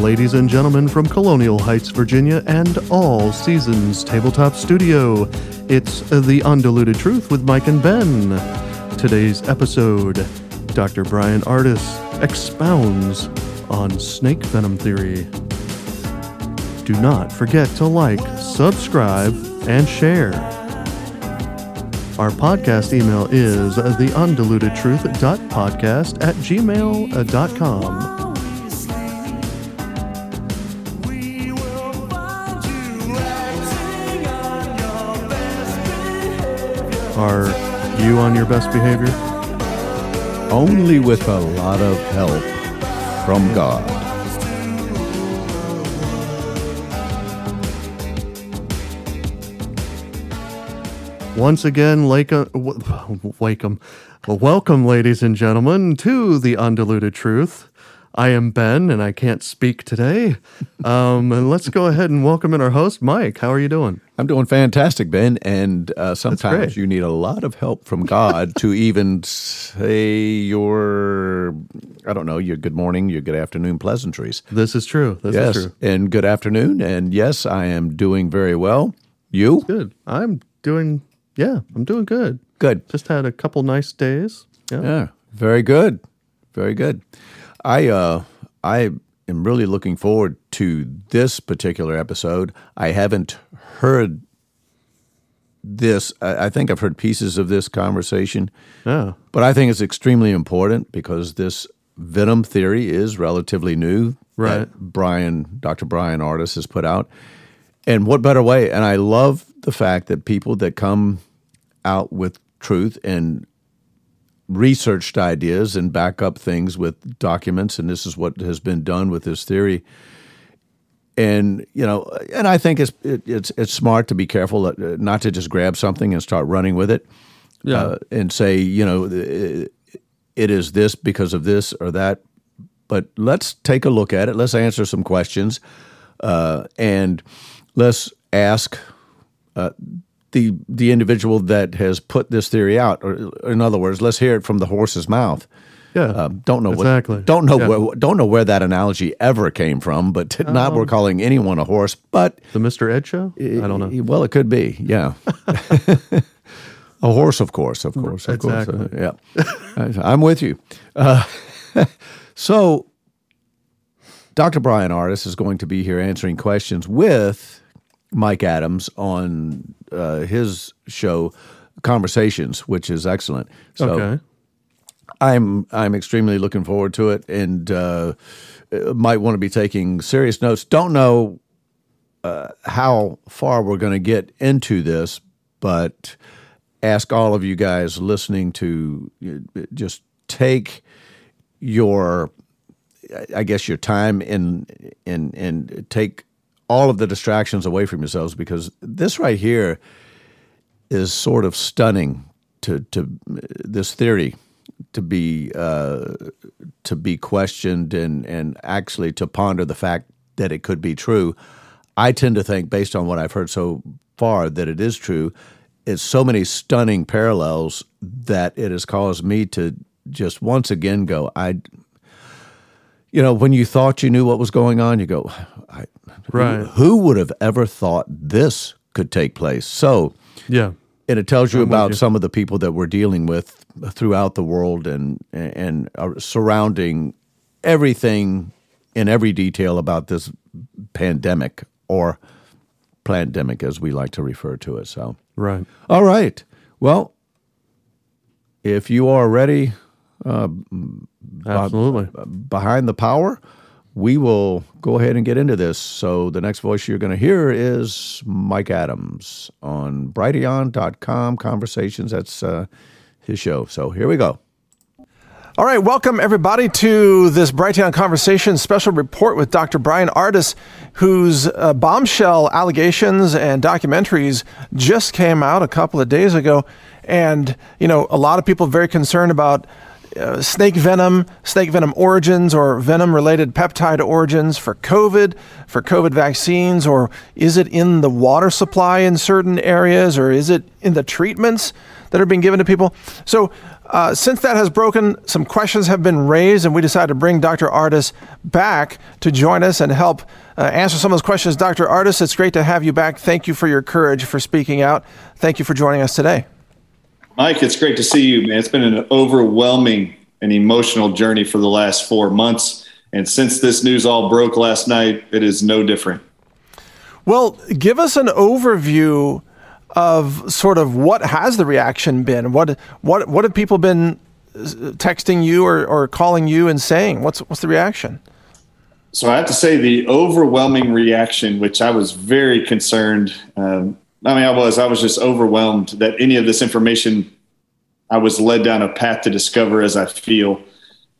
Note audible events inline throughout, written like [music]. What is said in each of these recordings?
ladies and gentlemen from Colonial Heights, Virginia, and All Seasons Tabletop Studio. It's The Undiluted Truth with Mike and Ben. Today's episode Dr. Bryan Ardis expounds on snake venom theory. Do not forget to like, subscribe, and share. Our podcast email is theundilutedtruth.podcast at gmail.com. Are you on your best behavior? Only with a lot of help from God. Once again, Lake, uh, welcome, welcome, ladies and gentlemen, to the Undiluted Truth. I am Ben, and I can't speak today. [laughs] Um, and let's go ahead and welcome in our host, Mike. How are you doing? I'm doing fantastic, Ben. And uh, sometimes you need a lot of help from God to [laughs] even say your, I don't know, your good morning, your good afternoon pleasantries. This is true. This yes. is true. And good afternoon. And yes, I am doing very well. You? Good. I'm doing. Yeah, I'm doing good. Good. Just had a couple nice days. Yeah. Yeah. Very good. Very good. I uh I am really looking forward to this particular episode. I haven't heard this. I, I think I've heard pieces of this conversation, Yeah. but I think it's extremely important because this venom theory is relatively new. Right. That Bryan, Dr. Bryan Ardis has put out. And what better way? And I love the fact that people that come out with truth and researched ideas and back up things with documents, and this is what has been done with this theory. And you know, and I think it's it, it's it's smart to be careful uh, not to just grab something and start running with it, Yeah. uh, and say you know it it is this because of this or that. But let's take a look at it. Let's answer some questions, uh, and let's ask uh, the the individual that has put this theory out. Or in other words, let's hear it from the horse's mouth. Yeah. Um, don't know Exactly. what don't know Yeah. where don't know where that analogy ever came from, but not Um, we're calling anyone a horse, but the Mr. Ed show? I don't know. Well, it could be, yeah. [laughs] a horse, of course, of course, of Exactly. course. Uh, yeah, I'm with you. Uh, [laughs] so, Dr. Bryan Ardis is going to be here answering questions with Mike Adams on uh, his show, Conversations, which is excellent. So, Okay. I'm I'm extremely looking forward to it, and uh, might want to be taking serious notes. Don't know uh, how far we're going to get into this, but ask all of you guys listening to uh, just take your, I guess, your time and and and take all of the distractions away from yourselves because this right here is sort of stunning to to this theory to be uh, to be questioned and and actually to ponder the fact that it could be true. I tend to think, based on what I've heard so far, that it is true. It's so many stunning parallels that it has caused me to just once again go. I, you know, when you thought you knew what was going on, you go, I, Right. Who, who would have ever thought this could take place? So Yeah. and it tells you I'm about you. some of the people that we're dealing with throughout the world and and surrounding everything in every detail about this pandemic or pandemic as we like to refer to it. So, Right. all right. Well, if you are ready uh, Absolutely. behind the power, we will go ahead and get into this. So the next voice you're going to hear is Mike Adams on Brighteon.com Conversations. That's uh, his show. So here we go. All right, welcome everybody to this Brighteon Conversation special report with Dr. Bryan Ardis, whose uh, bombshell allegations and documentaries just came out a couple of days ago. And, you know, a lot of people very concerned about uh, snake venom, snake venom origins, or venom related peptide origins for COVID, for COVID vaccines, or is it in the water supply in certain areas, or is it in the treatments that are being given to people? So, uh, since that has broken, some questions have been raised, and we decided to bring Dr. Ardis back to join us and help uh, answer some of those questions. Dr. Ardis, it's great to have you back. Thank you for your courage for speaking out. Thank you for joining us today. Mike, it's great to see you, man. It's been an overwhelming and emotional journey for the last four months. And since this news all broke last night, it is no different. Well, give us an overview of sort of what has the reaction been? What what what have people been texting you or, or calling you and saying? What's what's the reaction? So I have to say the overwhelming reaction, which I was very concerned. Um, I mean, I was I was just overwhelmed that any of this information I was led down a path to discover as I feel.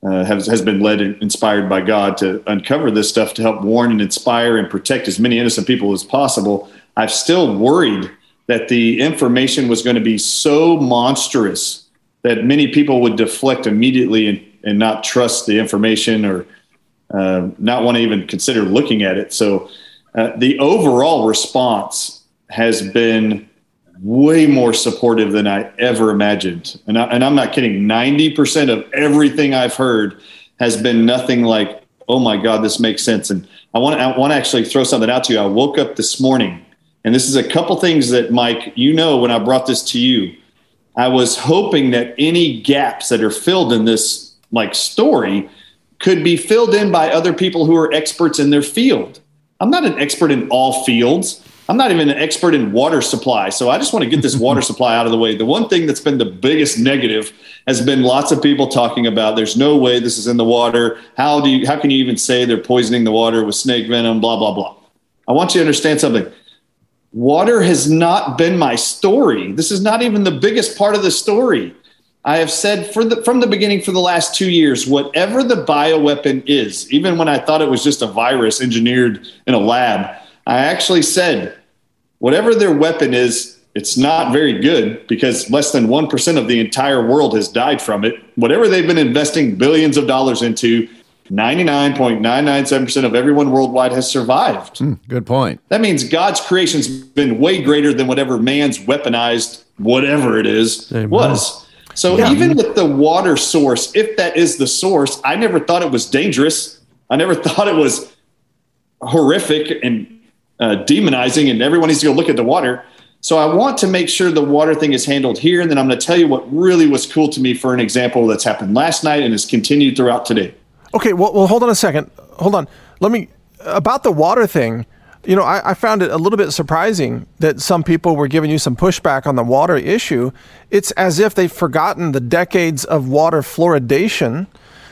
Uh, has, has been led and inspired by God to uncover this stuff to help warn and inspire and protect as many innocent people as possible. I've still worried that the information was going to be so monstrous that many people would deflect immediately and, and not trust the information or uh, not want to even consider looking at it. So uh, the overall response has been way more supportive than I ever imagined. And, I, I'm not kidding. 90% of everything I've heard has been nothing like, oh my God, this makes sense. And I want, I want to actually throw something out to you. I woke up this morning and this is a couple things that, Mike, you know, when I brought this to you, I was hoping that any gaps that are filled in this like story could be filled in by other people who are experts in their field. I'm not an expert in all fields. I'm not even an expert in water supply. So I just want to get this water [laughs] supply out of the way. The one thing that's been the biggest negative has been lots of people talking about there's no way this is in the water. How do you how can you even say they're poisoning the water with snake venom, blah, blah, blah. I want you to understand something water has not been my story. This is not even the biggest part of the story. I have said the, from the beginning for the last two years, whatever the bioweapon is, even when I thought it was just a virus engineered in a lab, I actually said, whatever their weapon is, it's not very good because less than 1% of the entire world has died from it. Whatever they've been investing billions of dollars into, 99.997% of everyone worldwide has survived. Mm, good point. That means God's creation's been way greater than whatever man's weaponized, whatever it is, Amen. was. So yeah. even with the water source, if that is the source, I never thought it was dangerous. I never [laughs] thought it was horrific and uh, demonizing, and everyone needs to go look at the water. So I want to make sure the water thing is handled here, and then I'm going to tell you what really was cool to me for an example that's happened last night and has continued throughout today. Okay, well, well, hold on a second. Hold on. Let me about the water thing. You know, I, I, found it a little bit surprising that some people were giving you some pushback on the water issue. It's as if they've forgotten the decades of water fluoridation.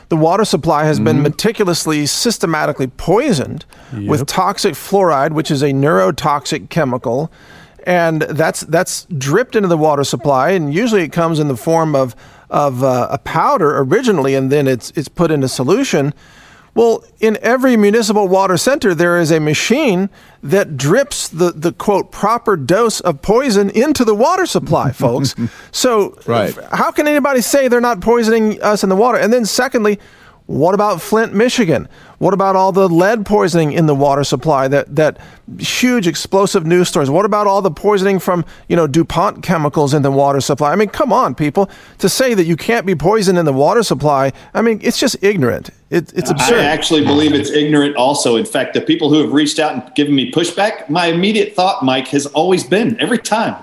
The water supply has mm-hmm. been meticulously, systematically poisoned yep. with toxic fluoride, which is a neurotoxic chemical and that's that's dripped into the water supply, and usually it comes in the form of of uh, a powder originally, and then it's it's put in a solution. Well, in every municipal water center, there is a machine that drips the, the quote proper dose of poison into the water supply, [laughs] folks. so, right. how can anybody say they're not poisoning us in the water? And then, secondly, what about Flint, Michigan? What about all the lead poisoning in the water supply? That that huge explosive news stories. What about all the poisoning from you know DuPont chemicals in the water supply? I mean, come on, people! To say that you can't be poisoned in the water supply, I mean, it's just ignorant. It, it's absurd. I actually believe it's ignorant. Also, in fact, the people who have reached out and given me pushback, my immediate thought, Mike, has always been every time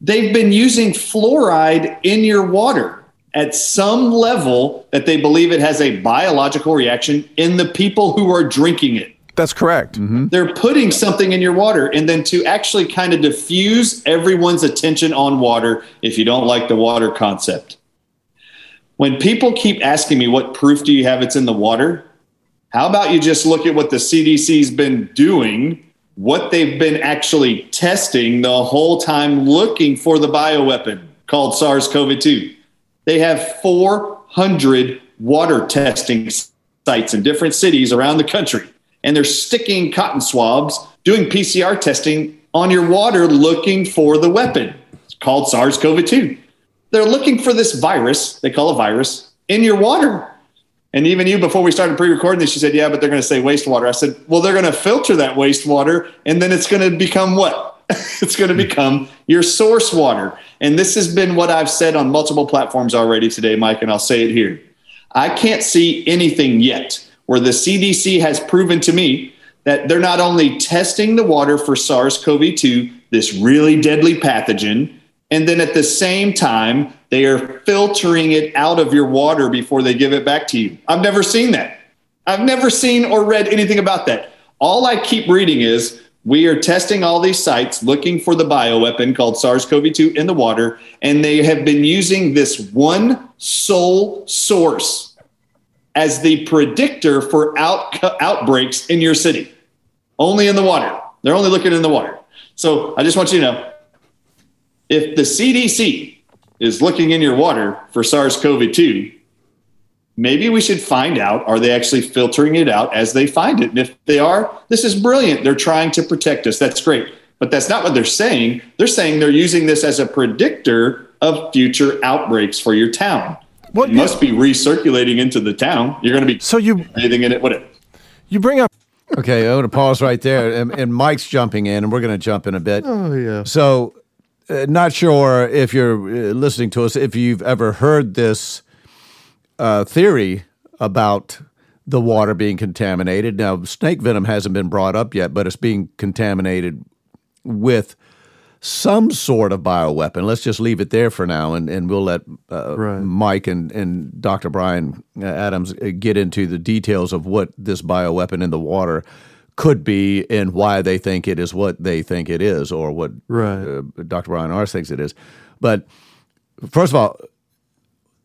they've been using fluoride in your water at some level that they believe it has a biological reaction in the people who are drinking it. That's correct. Mm-hmm. They're putting something in your water. And then to actually kind of diffuse everyone's attention on water, if you don't like the water concept. When people keep asking me, what proof do you have it's in the water? How about you just look at what the CDC's been doing, what they've been actually testing the whole time looking for the bioweapon called SARS CoV 2? They have 400 water testing sites in different cities around the country, and they're sticking cotton swabs, doing PCR testing on your water looking for the weapon. It's called SARS CoV 2. They're looking for this virus, they call a virus, in your water. And even you, before we started pre-recording this, you said, "Yeah, but they're going to say wastewater." I said, "Well, they're going to filter that wastewater, and then it's going to become what? [laughs] it's going to become your source water." And this has been what I've said on multiple platforms already today, Mike, and I'll say it here. I can't see anything yet where the CDC has proven to me that they're not only testing the water for SARS-CoV-2, this really deadly pathogen, and then at the same time, they are filtering it out of your water before they give it back to you. I've never seen that. I've never seen or read anything about that. All I keep reading is we are testing all these sites looking for the bioweapon called SARS CoV 2 in the water, and they have been using this one sole source as the predictor for out, outbreaks in your city. Only in the water. They're only looking in the water. So I just want you to know if the CDC is looking in your water for SARS CoV 2, maybe we should find out are they actually filtering it out as they find it? And if they are, this is brilliant. They're trying to protect us. That's great. But that's not what they're saying. They're saying they're using this as a predictor of future outbreaks for your town. What it must be recirculating into the town. You're going to be so you anything in it. Whatever. You bring up. Okay, I'm going to pause right there, and, and Mike's jumping in, and we're going to jump in a bit. Oh yeah. So uh, not sure if you're uh, listening to us, if you've ever heard this uh, theory about the water being contaminated. Now, snake venom hasn't been brought up yet, but it's being contaminated with some sort of bioweapon. Let's just leave it there for now, and, and we'll let uh, right. Mike and, and Dr. Bryan uh, Adams get into the details of what this bioweapon in the water could be and why they think it is what they think it is or what right. uh, Dr. Bryan Ars thinks it is. But first of all,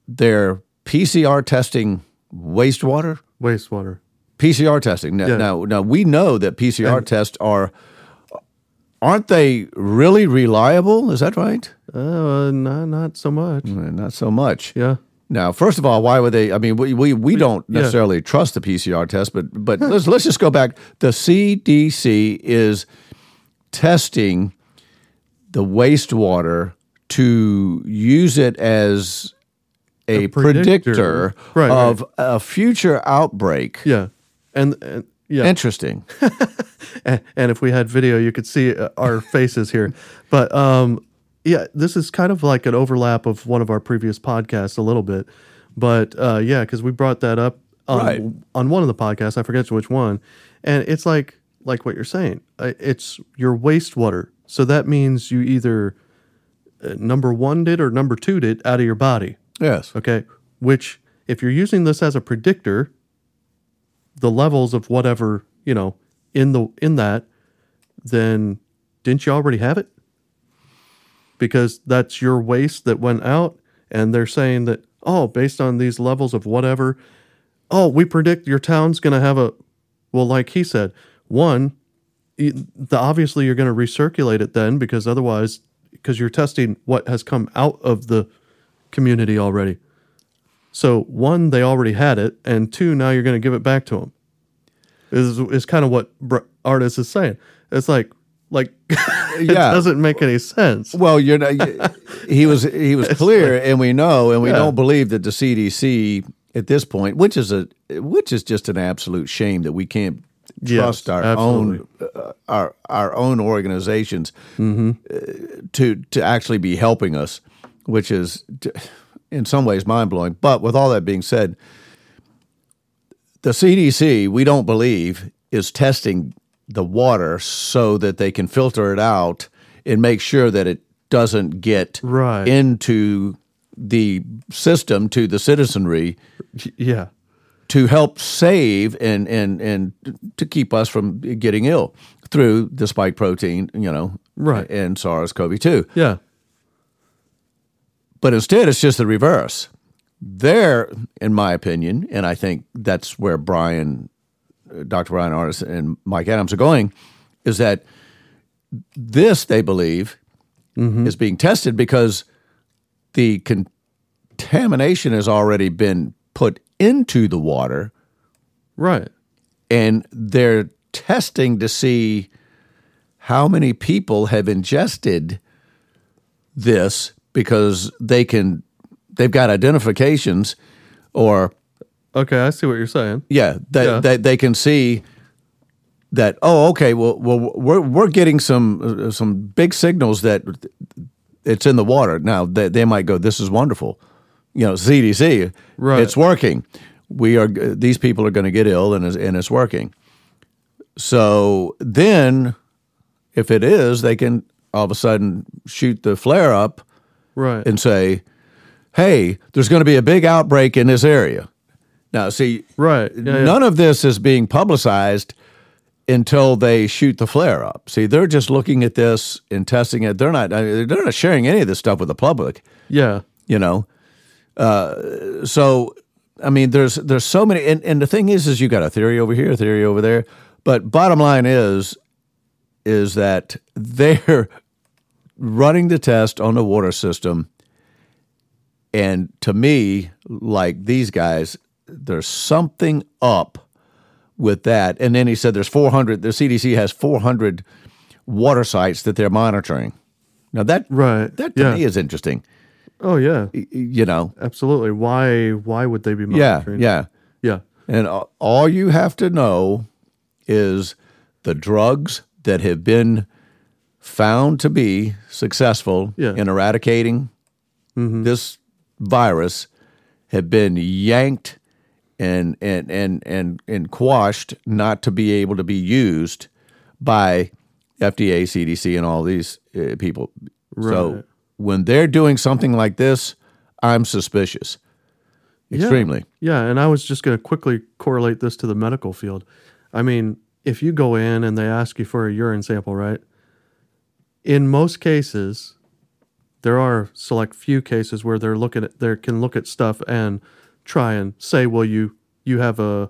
they're PCR testing wastewater. Wastewater. PCR testing. Now, yeah. now, now, we know that PCR and, tests are aren't they really reliable? Is that right? Uh, not not so much. Not so much. Yeah. Now, first of all, why would they? I mean, we we, we don't necessarily yeah. trust the PCR test, but but [laughs] let's let's just go back. The CDC is testing the wastewater to use it as a, a predictor, predictor right, of right. a future outbreak. Yeah, and, and yeah, interesting. [laughs] and, and, if we had video, you could see uh, our [laughs] faces here. But um, yeah, this is kind of like an overlap of one of our previous podcasts a little bit. But uh, yeah, because we brought that up on, right. on one of the podcasts. I forget which one. And it's like like what you're saying. It's your wastewater. So that means you either uh, number one did or number two did out of your body. Yes. Okay. Which, if you're using this as a predictor, the levels of whatever you know in the in that, then didn't you already have it? because that's your waste that went out. And they're saying that, oh, based on these levels of whatever, oh, we predict your town's going to have a, well, like he said, one, the, obviously you're going to recirculate it then because otherwise, because you're testing what has come out of the community already. So one, they already had it, and two, now you're going to give it back to them. Is is kind of what Ardis is saying. It's like like [laughs] it yeah. doesn't make any sense. Well, you're not, he was he was [laughs] clear, and we know, and we yeah. don't believe that the CDC at this point, which is a which is just an absolute shame that we can't trust yes, our absolutely. own uh, our our own organizations mm-hmm. uh, to to actually be helping us, which is in some ways mind blowing. But with all that being said, the CDC we don't believe is testing the water so that they can filter it out and make sure that it doesn't get right. into the system to the citizenry. Yeah. To help save and, and, and to keep us from getting ill through the spike protein, you know, right. and SARS CoV 2. Yeah. But instead, it's just the reverse. There, in my opinion, and I think that's where Bryan, Dr. Bryan Ardis and Mike Adams are going is that this, they believe, mm-hmm. is being tested because the contamination has already been put into the water. Right. And they're testing to see how many people have ingested this because they can they've got identifications or Okay, I see what you're saying. yeah, that Yeah. They, they can see that. Oh, okay. Well, well, we're we're getting some uh, some big signals that it's in the water. Now they, they might go, "This is wonderful," you know, CDC. Right. It's working. We are. These people are going to get ill, and it's, and it's working. So then, if it is, they can all of a sudden shoot the flare up Right. and say, "Hey, there's going to be a big outbreak in this area." Now, see, Right. Yeah, yeah. none of this is being publicized until they shoot the flare up. See, they're just looking at this and testing it. They're not. They're not sharing any of this stuff with the public. yeah. You know, uh, so I mean, there's there's so many, and, and the thing is, is you got a theory over here, a theory over there, but bottom line is, is that [laughs] they're running the test on the water system, and to me, like these guys, there's something up with that. And then he said there's 400. The CDC has 400 water sites that they're monitoring. Now that Right. that to yeah. me is interesting. Oh yeah. You know, Absolutely. Why? Why would they be yeah, monitoring? yeah. Yeah. And all you have to know is the drugs that have been found to be successful Yeah. in eradicating this virus have been yanked and and and and and quashed not to be able to be used by FDA, CDC, and all these uh, people. So when they're doing something like this, I'm suspicious. Extremely. Yeah, and I was just going to quickly correlate this to the medical field. I mean, if you go in and they ask you for a urine sample, right? In most cases, there are select few cases where they're looking at they can look at stuff and try and say, well, you you have a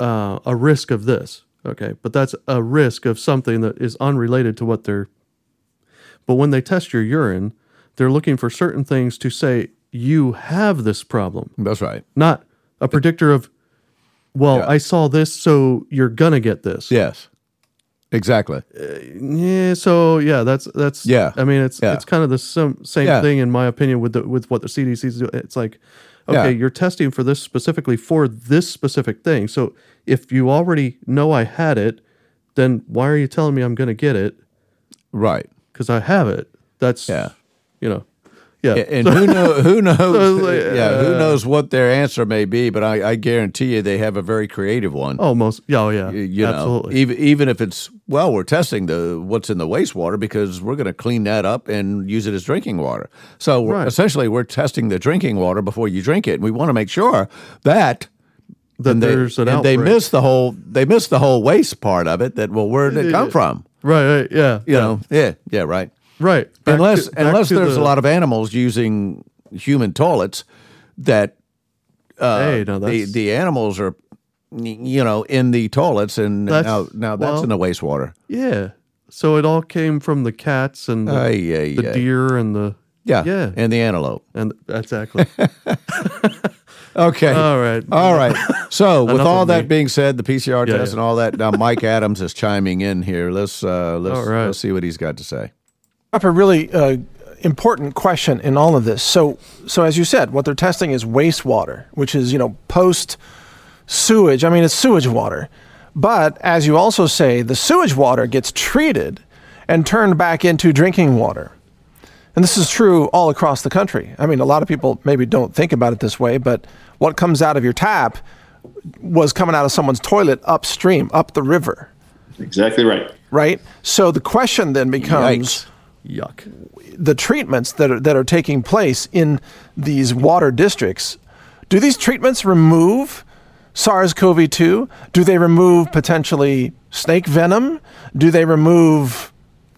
uh, a risk of this, okay, but that's a risk of something that is unrelated to what they're. But when they test your urine, they're looking for certain things to say you have this problem That's right. not a predictor of well Yeah. i saw this so you're gonna get this Yes. Exactly. Uh, yeah so yeah that's that's Yeah. i mean it's Yeah. it's kind of the same, same Yeah. thing in my opinion with the with what the cdc's do it's like okay Yeah. you're testing for this specifically for this specific thing so if you already know i had it then why are you telling me i'm gonna get it Right. because i have it that's Yeah. you know yeah And who know who [laughs] knows like, yeah, who uh, knows what their answer may be, but I, I guarantee you they have a very creative one. oh most yeah oh yeah you know, absolutely even even if it's well, we're testing the what's in the wastewater because we're going to clean that up and use it as drinking water. So we're, essentially, we're testing the drinking water before you drink it. And we want to make sure that that and they, there's an and they miss the whole they miss the whole waste part of it. That well, where did it come from? right right yeah You know, yeah, yeah, right. Right. Back unless to- unless there's the- a lot of animals using human toilets that hey, no, the the animals are you know in the toilets and now now that's well- in the wastewater. yeah. So it all came from the cats and the, Ay, ay, the ay. deer and the Yeah, yeah, and the antelope. and exactly. [laughs] Okay. all right. All right. So, [laughs] with all that me. being said, the PCR Yeah, test yeah. and all that. Now, Mike Adams is chiming in here. Let's uh, [laughs] let's, right. let's see what he's got to say. Up a really uh, important question in all of this. So, so as you said, what they're testing is wastewater, which is you know post sewage. I mean, it's sewage water, but as you also say, the sewage water gets treated and turned back into drinking water. And this is true all across the country. I mean, a lot of people maybe don't think about it this way, but what comes out of your tap was coming out of someone's toilet upstream, up the river, Exactly right. right? So the question then becomes Yikes. Yuck. the treatments that are, that are taking place in these water districts, do these treatments remove SARS-CoV-2? Do they remove potentially snake venom? Do they remove,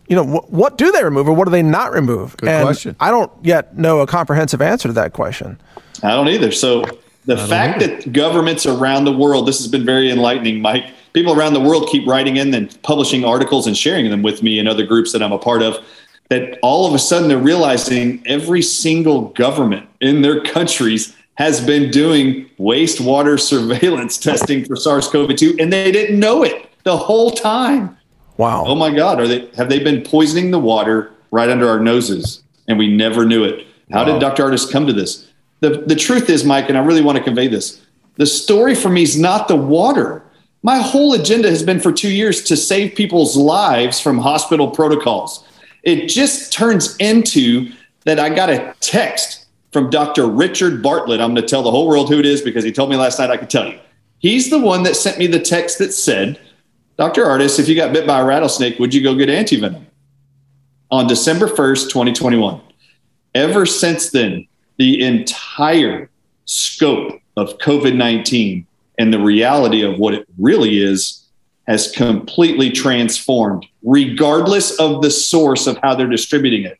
you know, wh- what do they remove or what do they not remove? Good and question. I don't yet know a comprehensive answer to that question. I don't either. So the fact that governments around the world, this has been very enlightening, Mike. People around the world keep writing in and publishing articles and sharing them with me and other groups that I'm a part of. That all of a sudden they're realizing every single government in their countries has been doing wastewater surveillance [laughs] testing for SARS-CoV-2, and they didn't know it the whole time. Wow. Oh my God, are they have they been poisoning the water right under our noses and we never knew it? How Wow. did Dr. Ardis come to this? the, the truth is, Mike, and I really want to convey this the story for me is not the water. My whole agenda has been for two years to save people's lives from hospital protocols. It just turns into that I got a text from Dr. Richard Bartlett. I'm going to tell the whole world who it is because he told me last night I could tell you. He's the one that sent me the text that said, Dr. Ardis, if you got bit by a rattlesnake, would you go get antivenom? On December 1st, 2021. Ever since then, the entire scope of COVID 19 and the reality of what it really is has completely transformed, regardless of the source of how they're distributing it.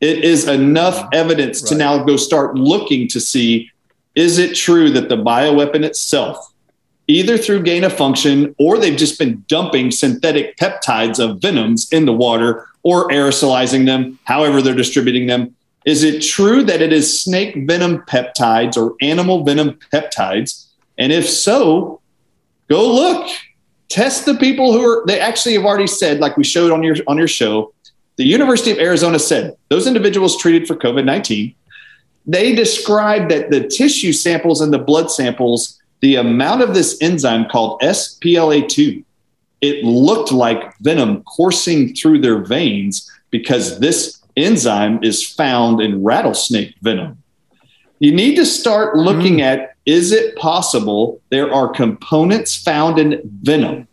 It is enough evidence right. to now go start looking to see is it true that the bioweapon itself, either through gain of function or they've just been dumping synthetic peptides of venoms in the water or aerosolizing them, however they're distributing them, is it true that it is snake venom peptides or animal venom peptides? And if so, go look. Test the people who are they actually have already said, like we showed on your on your show, the University of Arizona said those individuals treated for COVID-19, they described that the tissue samples and the blood samples, the amount of this enzyme called SPLA2, it looked like venom coursing through their veins because this enzyme is found in rattlesnake venom. You need to start looking mm. at is it possible there are components found in venom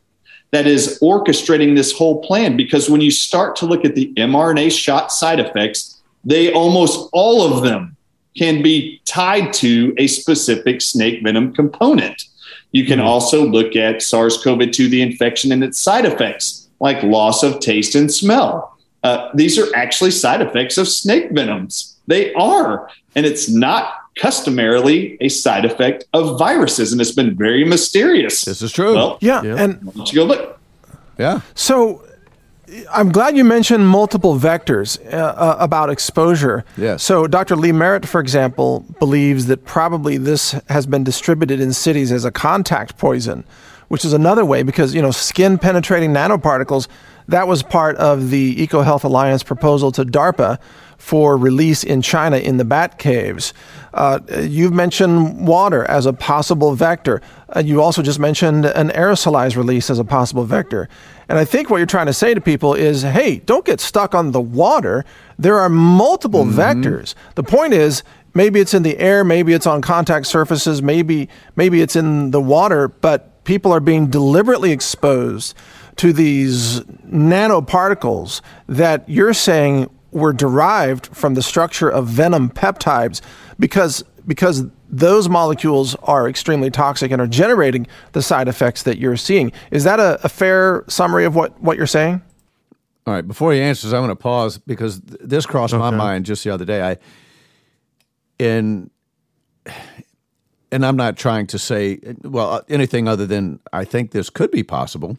that is orchestrating this whole plan? Because when you start to look at the mRNA shot side effects, they almost all of them can be tied to a specific snake venom component. You can mm. also look at SARS CoV 2, the infection and its side effects, like loss of taste and smell uh, these are actually side effects of snake venoms. They are. And it's not customarily a side effect of viruses. And it's been very mysterious. This is true. Well, yeah. yeah. And why don't you go look? Yeah. So I'm glad you mentioned multiple vectors uh, uh, about exposure. Yes. So Dr. Lee Merritt, for example, believes that probably this has been distributed in cities as a contact poison, which is another way because, you know, skin penetrating nanoparticles that was part of the EcoHealth Alliance proposal to DARPA for release in China in the bat caves. Uh, you've mentioned water as a possible vector. Uh, you also just mentioned an aerosolized release as a possible vector. And I think what you're trying to say to people is hey, don't get stuck on the water. There are multiple mm-hmm. vectors. The point is, maybe it's in the air, maybe it's on contact surfaces, maybe, maybe it's in the water, but people are being deliberately exposed to these nanoparticles that you're saying were derived from the structure of venom peptides because because those molecules are extremely toxic and are generating the side effects that you're seeing. Is that a, a fair summary of what, what you're saying? All right. Before he answers, I'm going to pause because this crossed okay. my mind just the other day. I in and I'm not trying to say well anything other than I think this could be possible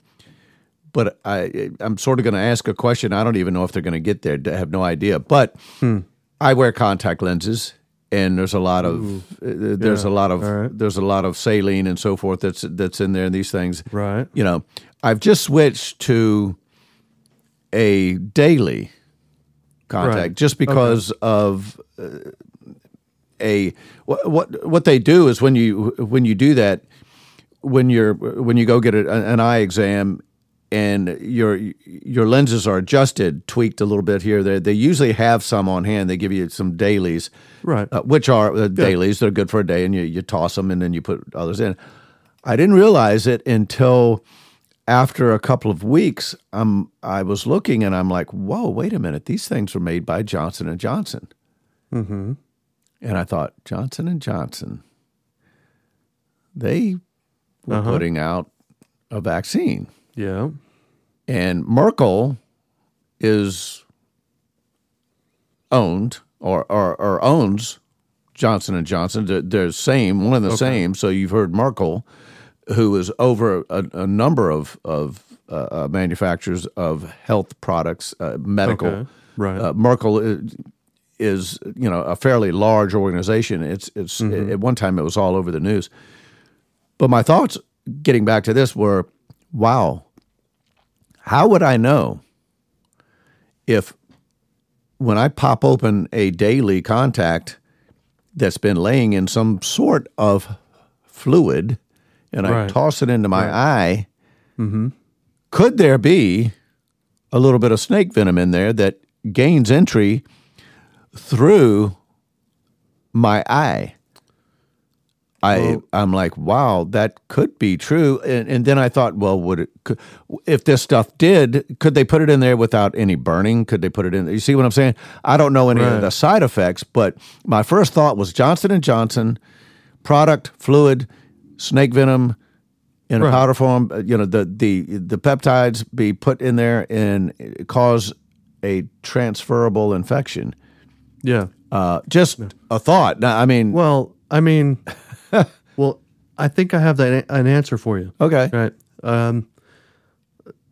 but I, I'm sort of going to ask a question. I don't even know if they're going to get there. I have no idea. But hmm. I wear contact lenses, and there's a lot of Ooh. Uh, there's yeah. a lot of right. there's a lot of saline and so forth that's that's in there. And these things, right? You know, I've just switched to a daily contact right. just because okay. of. Uh, a what, what what they do is when you when you do that when you're when you go get a, an eye exam and your your lenses are adjusted, tweaked a little bit here. They they usually have some on hand. They give you some dailies, right? Uh, which are uh, dailies. They're good for a day, and you you toss them, and then you put others in. I didn't realize it until after a couple of weeks. Um, I was looking, and I'm like, whoa, wait a minute. These things were made by Johnson and Johnson. Mm-hmm. And I thought Johnson and Johnson. They were uh-huh. putting out a vaccine yeah. And Merkel is owned or, or, or owns Johnson and Johnson. They're, they're same, one and the okay. same. So you've heard Merkel, who is over a, a number of of uh, uh manufacturers of health products, uh, medical. Okay. Right. Uh, Merkel is, is, you know a fairly large organization. It's it's mm-hmm. at one time it was all over the news. But my thoughts, getting back to this, were, wow, how would I know if when I pop open a daily contact that's been laying in some sort of fluid, and I toss it into my eye. Mm-hmm. Could there be a little bit of snake venom in there that gains entry through my eye? I I'm like, wow, that could be true. And, and then I thought, well, would it? Could, if this stuff did, could they put it in there without any burning? Could they put it in? You see what I'm saying? I don't know any Right. of the side effects, but my first thought was Johnson and Johnson product fluid, snake venom in a powder form. uh, You know, the the the peptides be put in there and cause a transferable infection. Yeah. Uh, just a thought. Now, I mean, Well, I mean, well, I think I have that an answer for you. okay, Right. Um,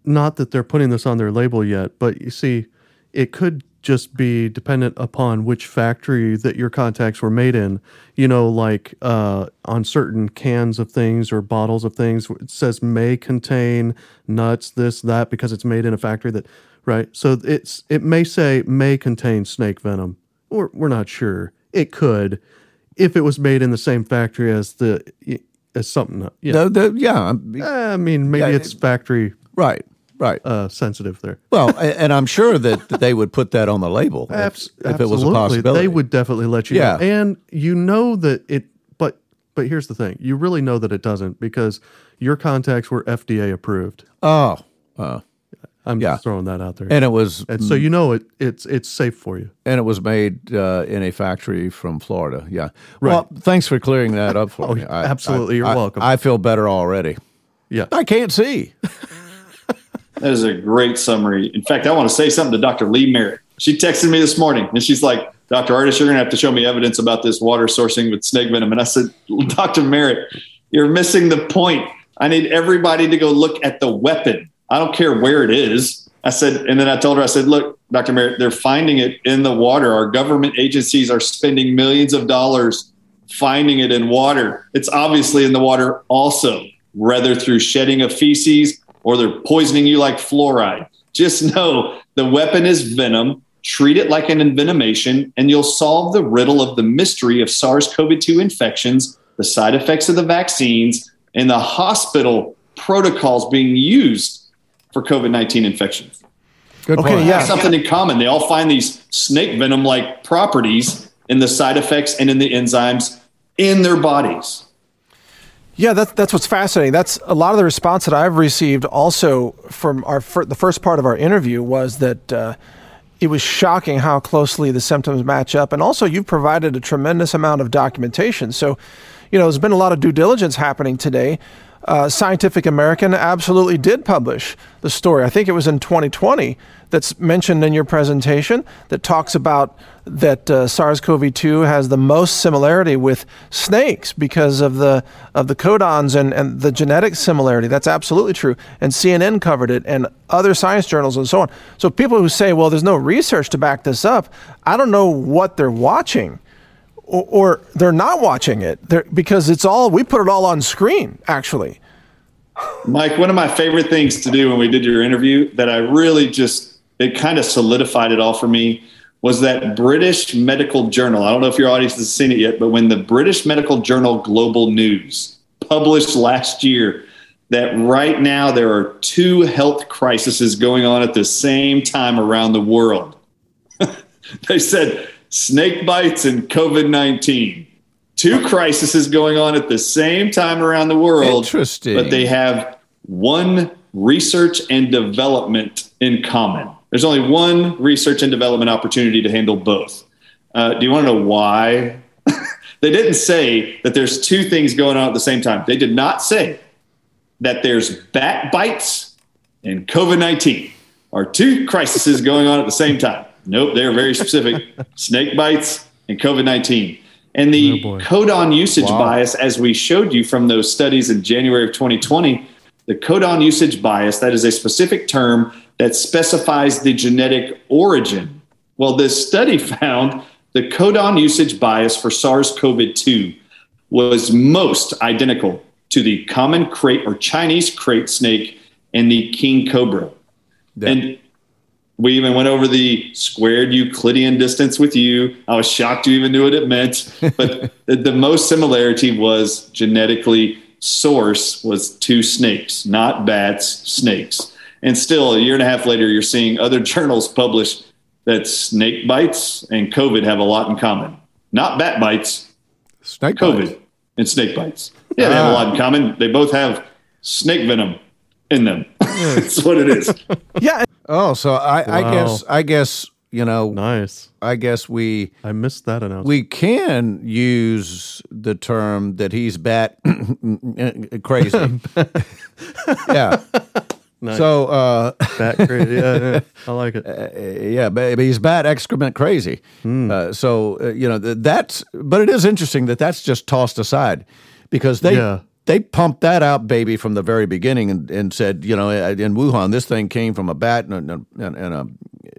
not that they're putting this on their label yet, but you see, it could just be dependent upon which factory that your contacts were made in. You know, like uh, on certain cans of things or bottles of things, it says may contain nuts, this, that, because it's made in a factory that, right? So it's it may say may contain snake venom. Or we're not sure. It could, if it was made in the same factory as the as something. You know, The- the- yeah, I'm- I mean, maybe Yeah, it's factory right, right. uh, sensitive there. Well, and I'm sure that [laughs] they would put that on the label if, Abs- if it was a possibility. They would definitely let you Yeah. know. And you know that it, but but here's the thing: you really know that it doesn't because your contacts were FDA approved. Oh, uh, I'm Yeah. just throwing that out there, and it was and so you know it it's it's safe for you. and it was made uh, in a factory from Florida. Yeah. Well, thanks for clearing that up for Oh, me. I- absolutely. I- You're I- welcome. I feel better already. Yeah. I can't see. That is a great summary. In fact, I want to say something to Dr. Lee Merritt. She texted me this morning and she's like, Dr. Ardis, you're going to have to show me evidence about this water sourcing with snake venom. And I said, Dr. Merritt, you're missing the point. I need everybody to go look at the weapon. I don't care where it is. I said, and then I told her, I said, look, Dr. Merritt, they're finding it in the water. Our government agencies are spending millions of dollars finding it in water. It's obviously in the water also, whether through shedding of feces or they're poisoning you like fluoride. Just know the weapon is venom. Treat it like an envenomation, and you'll solve the riddle of the mystery of SARS CoV 2 infections, the side effects of the vaccines, and the hospital protocols being used for COVID 19 infections. Good Okay, point. yeah. Something in common. They all find these snake venom like properties in the side effects and in the enzymes in their bodies. Yeah, that's that's what's fascinating. That's a lot of the response that I've received also from our fir- the first part of our interview was that uh, it was shocking how closely the symptoms match up, and also you've provided a tremendous amount of documentation. So, you know, there's been a lot of due diligence happening today. Uh, Scientific American absolutely did publish the story. I think it was in 2020 that's mentioned in your presentation that talks about that uh, SARS-CoV-2 has the most similarity with snakes because of the of the codons and, and the genetic similarity. That's absolutely true. And CNN covered it and other science journals and so on. So people who say, well, there's no research to back this up, I don't know what they're watching or, or they're not watching it they're, because it's all we put it all on screen actually Mike, one of my favorite things to do when we did your interview that I really just, it kind of solidified it all for me was that British Medical Journal. I don't know if your audience has seen it yet, but when the British Medical Journal Global News published last year that right now there are two health crises going on at the same time around the world. [laughs] they said snake bites and COVID 19. Two crises going on at the same time around the world. Interesting. But they have one research and development in common. There's only one research and development opportunity to handle both. Uh, do you want to know why? [laughs] they didn't say that there's two things going on at the same time. They did not say that there's bat bites and COVID 19 are two crises going on at the same time. Nope, they're very specific [laughs] snake bites and COVID 19. And the Oh, codon usage Wow. bias, as we showed you from those studies in January of 2020, the codon usage bias, that is a specific term that specifies the genetic origin. Well, this study [laughs] found the codon usage bias for SARS CoV 2 was most identical to the common krait or Chinese krait snake and the king cobra. Yeah. And We even went over the squared Euclidean distance with you. I was shocked you even knew what it meant. [laughs] But the, the most similarity was genetically source was two snakes, not bats, snakes. And still, a year and a half later, you're seeing other [laughs] journals publish that snake bites and COVID have a lot in common. Not bat bites, Snake COVID bites. and snake bites. Yeah, they have a ah. lot in common. They both have snake venom in them. [laughs] That's what it is. Yeah, Oh, so I, I guess I guess you know Nice. I guess we I missed that announcement. we can use the term that he's bat [clears throat] crazy. [laughs] yeah. Nice. So uh, Bat crazy. Yeah, yeah. I like it. [laughs] yeah, but, he's bat excrement crazy. Uh, so uh, you know th- that's, but it is interesting that that's just tossed aside because they Yeah. They pumped that out, baby, from the very beginning and, and said, you know, in Wuhan, this thing came from a bat and, a, and, and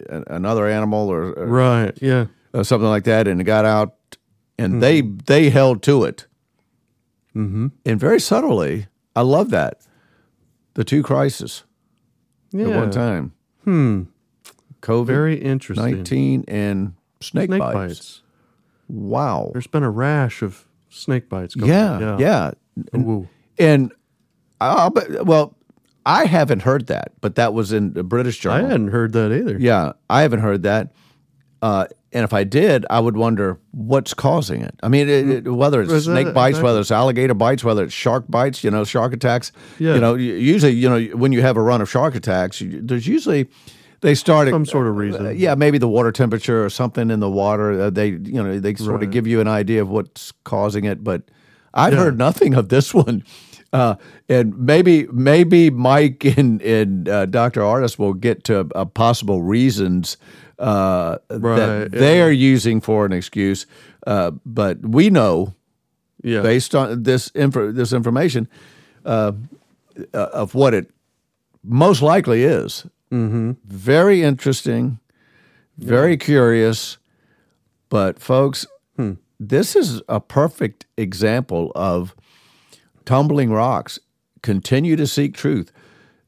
a, another animal or, or Right. Yeah. or something like that, and it got out, and they they held to it, mm-hmm. and very subtly. I love that the two crises Yeah. at one time. Hmm. COVID Very interesting. nineteen and snake, Snake bites. bites. Wow. There's been a rash of snake bites. Going Yeah, on. yeah, Ooh. and I'll bet, well, I haven't heard that, but that was in the British journal. I hadn't heard that either. Yeah, I haven't heard that. Uh, and if I did, I would wonder what's causing it. I mean, it, it- whether it's Was snake bites, exactly. whether it's alligator bites, whether it's shark bites, you know, shark attacks. Yeah. You know, usually, you know, when you have a run of shark attacks, you, there's usually they start Some sort of reason. uh, yeah, maybe the water temperature or something in the water. Uh, they, you know, they sort of give you an idea of what's causing it. But I'd Yeah. heard nothing of this one. Uh, and maybe maybe Mike [laughs] and, and uh, Dr. Ardis will get to uh, possible reasons uh, Right, that yeah. they are using for an excuse. Uh, but we know, Yeah. based on this info, this information, uh, of what it most likely is. Mm-hmm. Very interesting, very curious. But folks, this is a perfect example of tumbling rocks. Continue to seek truth.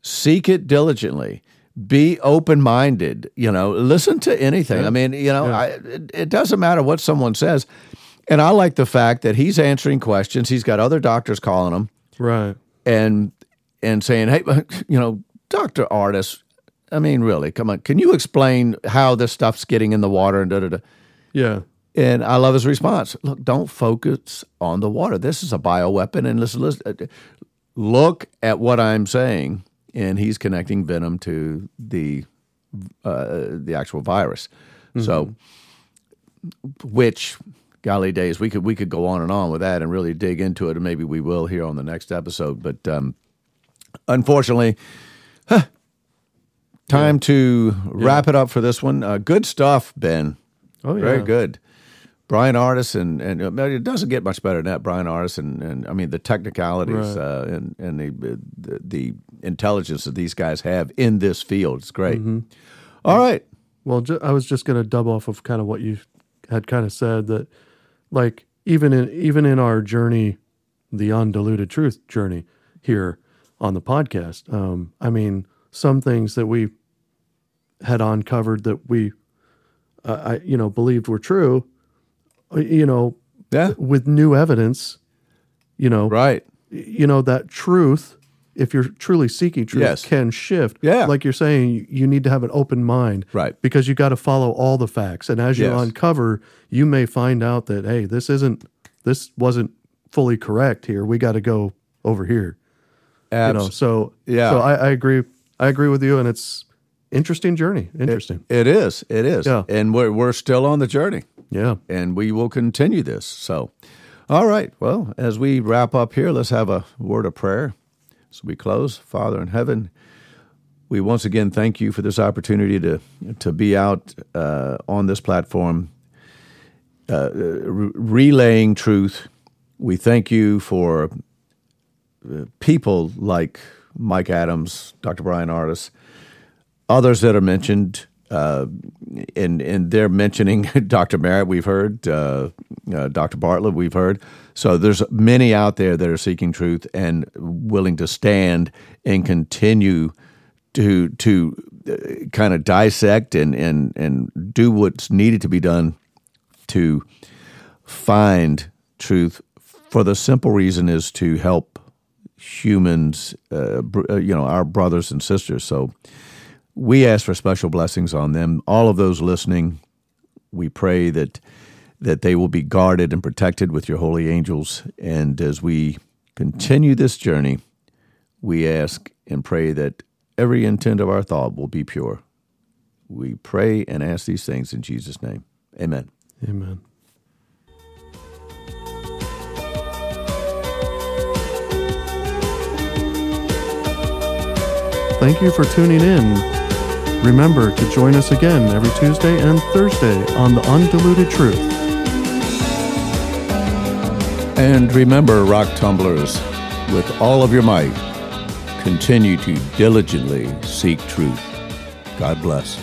Seek it diligently. Be open minded. You know, listen to anything. I mean, you know, I, it, it doesn't matter what someone says. And I like the fact that he's answering questions. He's got other doctors calling him right. and and saying, "Hey, [laughs] you know, Doctor Ardis, I mean, really, come on, can you explain how this stuff's getting in the water and da da da?" Yeah. And I love his response. Look, don't focus on the water. This is a bioweapon, and listen, listen uh, look at what I'm saying. And he's connecting venom to the uh, the actual virus. So, which, golly days, we could we could go on and on with that and really dig into it, and maybe we will here on the next episode. But um, unfortunately, huh, time to wrap it up for this one. Uh, good stuff, Ben. Oh yeah. Very good. Bryan Ardis and and uh, it doesn't get much better than that. Bryan Ardis and, and I mean the technicalities Right. uh, and and the, the the intelligence that these guys have in this field. is great. Mm-hmm. All right. Well, ju- I was just going to dub off of kind of what you had kind of said that, like even in even in our journey, the undiluted truth journey here on the podcast. Um, I mean, some things that we had uncovered that we, uh, I you know, believed were true. Uh, You know, Yeah. with new evidence, you know, Right. you know that truth if you're truly seeking truth Yes. can shift Yeah. like you're saying you- need to have an open mind Right. because you got to follow all the facts and as you Yes. uncover you may find out that hey this isn't this wasn't fully correct here we got to go over here you know so Yeah. so I, I agree i agree with you and it's interesting journey interesting It is. It is. Yeah. And we're we're still on the journey. Yeah and we will continue this. So, all right. Well, as we wrap up here, let's have a word of prayer. So we close. Father in heaven, we once again thank you for this opportunity to to be out uh, on this platform, uh, re- relaying truth. We thank you for uh, people like Mike Adams, Dr. Bryan Ardis, others that are mentioned uh, in in their mentioning [laughs] Dr. Merritt, we've heard uh, uh, Dr. Bartlett, we've heard. So there's many out there that are seeking truth and willing to stand and continue to to uh, kind of dissect and and and do what's needed to be done to find truth for the simple reason is to help humans, uh, uh, you know, our brothers and sisters. So we ask for special blessings on them. All of those listening, we pray that that they will be guarded and protected with your holy angels. And as we continue this journey, we ask and pray that every intent of our thought will be pure. We pray and ask these things in Jesus' name. Amen. Amen. Thank you for tuning in. Remember to join us again every Tuesday and Thursday on The Undiluted Truth. And remember, rock tumblers, with all of your might, continue to diligently seek truth. God bless.